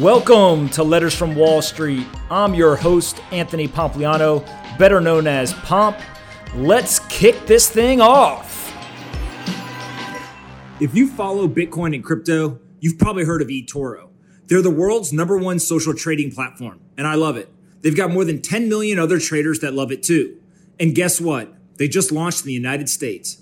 Welcome to Letters from Wall Street. I'm your host, Anthony Pompliano, better known as Pomp. Let's kick this thing off. If you follow Bitcoin and crypto, you've probably heard of eToro. They're the world's number one social trading platform, and I love it. They've got more than 10 million other traders that love it too. And guess what? They just launched in the United States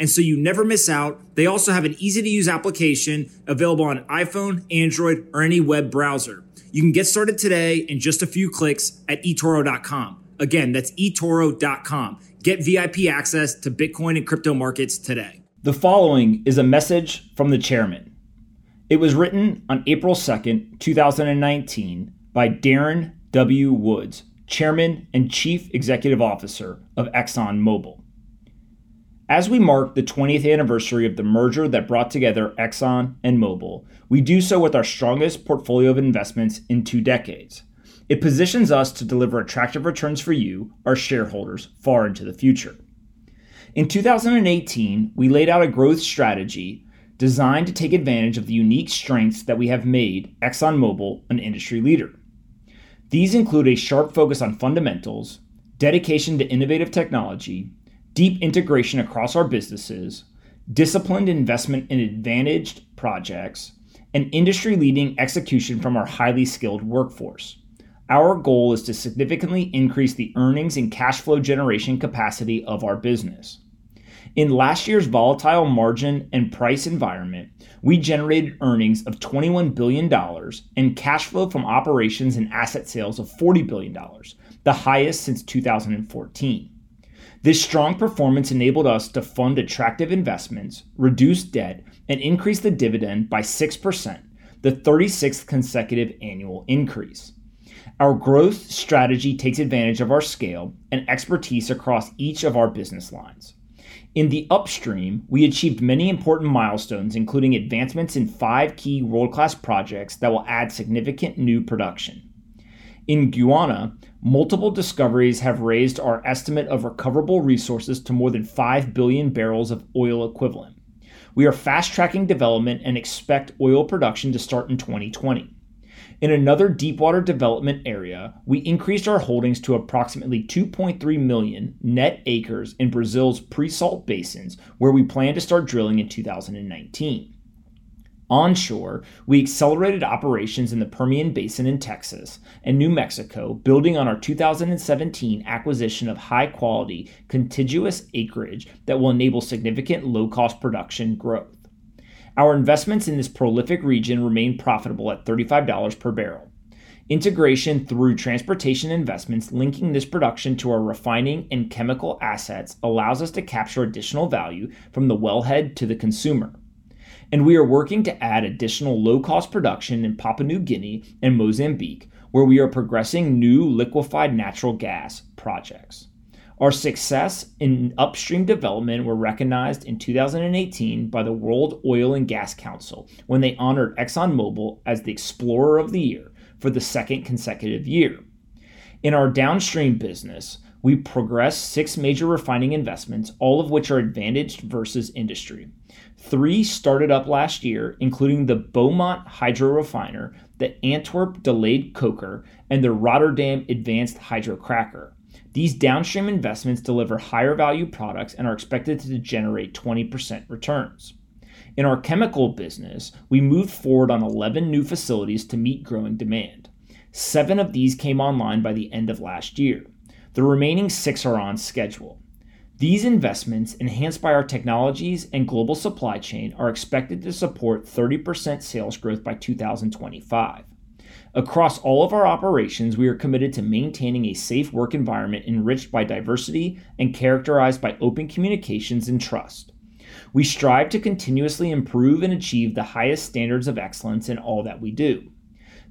and so you never miss out. They also have an easy to use application available on iPhone, Android, or any web browser. You can get started today in just a few clicks at eToro.com. Again, that's eToro.com. Get VIP access to Bitcoin and crypto markets today. The following is a message from the chairman. It was written on April 2nd, 2019 by Darren W. Woods, Chairman and Chief Executive Officer of ExxonMobil. As we mark the 20th anniversary of the merger that brought together Exxon and Mobil, we do so with our strongest portfolio of investments in two decades. It positions us to deliver attractive returns for you, our shareholders, far into the future. In 2018, we laid out a growth strategy designed to take advantage of the unique strengths that we have made ExxonMobil an industry leader. These include a sharp focus on fundamentals, dedication to innovative technology, deep integration across our businesses, disciplined investment in advantaged projects, and industry leading execution from our highly skilled workforce. Our goal is to significantly increase the earnings and cash flow generation capacity of our business. In last year's volatile margin and price environment, we generated earnings of $21 billion and cash flow from operations and asset sales of $40 billion, the highest since 2014. This strong performance enabled us to fund attractive investments, reduce debt, and increase the dividend by 6%, the 36th consecutive annual increase. Our growth strategy takes advantage of our scale and expertise across each of our business lines. In the upstream, we achieved many important milestones, including advancements in five key world class projects that will add significant new production. In Guyana, multiple discoveries have raised our estimate of recoverable resources to more than 5 billion barrels of oil equivalent. We are fast tracking development and expect oil production to start in 2020. In another deepwater development area, we increased our holdings to approximately 2.3 million net acres in Brazil's pre salt basins, where we plan to start drilling in 2019. Onshore, we accelerated operations in the Permian Basin in Texas and New Mexico, building on our 2017 acquisition of high quality, contiguous acreage that will enable significant low cost production growth. Our investments in this prolific region remain profitable at $35 per barrel. Integration through transportation investments linking this production to our refining and chemical assets allows us to capture additional value from the wellhead to the consumer and we are working to add additional low cost production in Papua New Guinea and Mozambique, where we are progressing new liquefied natural gas projects. Our success in upstream development were recognized in 2018 by the World Oil and Gas Council when they honored ExxonMobil as the Explorer of the Year for the second consecutive year. In our downstream business, we progressed six major refining investments, all of which are advantaged versus industry. Three started up last year, including the Beaumont Hydro Refiner, the Antwerp Delayed Coker, and the Rotterdam Advanced Hydrocracker. These downstream investments deliver higher value products and are expected to generate 20% returns. In our chemical business, we moved forward on 11 new facilities to meet growing demand. Seven of these came online by the end of last year. The remaining six are on schedule. These investments, enhanced by our technologies and global supply chain, are expected to support 30% sales growth by 2025. Across all of our operations, we are committed to maintaining a safe work environment enriched by diversity and characterized by open communications and trust. We strive to continuously improve and achieve the highest standards of excellence in all that we do.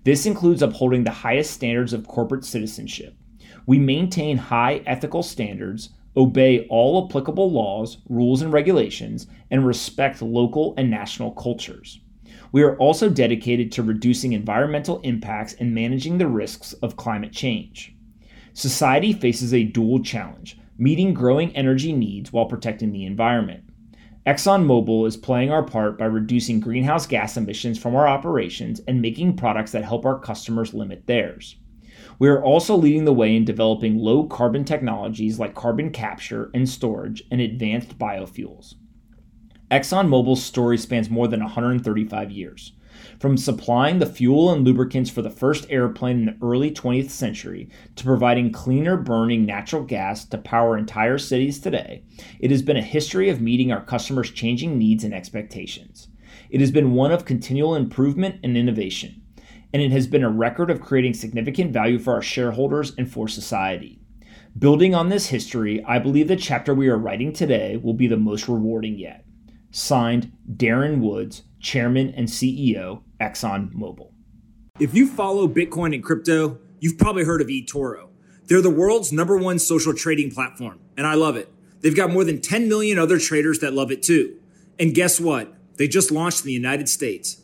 This includes upholding the highest standards of corporate citizenship We maintain high ethical standards, obey all applicable laws, rules, and regulations, and respect local and national cultures. We are also dedicated to reducing environmental impacts and managing the risks of climate change. Society faces a dual challenge meeting growing energy needs while protecting the environment. ExxonMobil is playing our part by reducing greenhouse gas emissions from our operations and making products that help our customers limit theirs. We are also leading the way in developing low carbon technologies like carbon capture and storage and advanced biofuels. ExxonMobil's story spans more than 135 years. From supplying the fuel and lubricants for the first airplane in the early 20th century to providing cleaner burning natural gas to power entire cities today, it has been a history of meeting our customers' changing needs and expectations. It has been one of continual improvement and innovation, and it has been a record of creating significant value for our shareholders and for society. Building on this history, I believe the chapter we are writing today will be the most rewarding yet. Signed, Darren Woods, Chairman and CEO, ExxonMobil. If you follow Bitcoin and crypto, you've probably heard of eToro. They're the world's number one social trading platform, and I love it. They've got more than 10 million other traders that love it too. And guess what? They just launched in the United States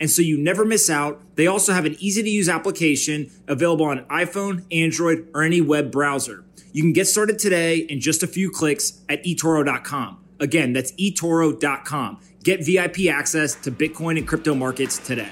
and so you never miss out. They also have an easy to use application available on iPhone, Android, or any web browser. You can get started today in just a few clicks at eToro.com. Again, that's eToro.com. Get VIP access to Bitcoin and crypto markets today.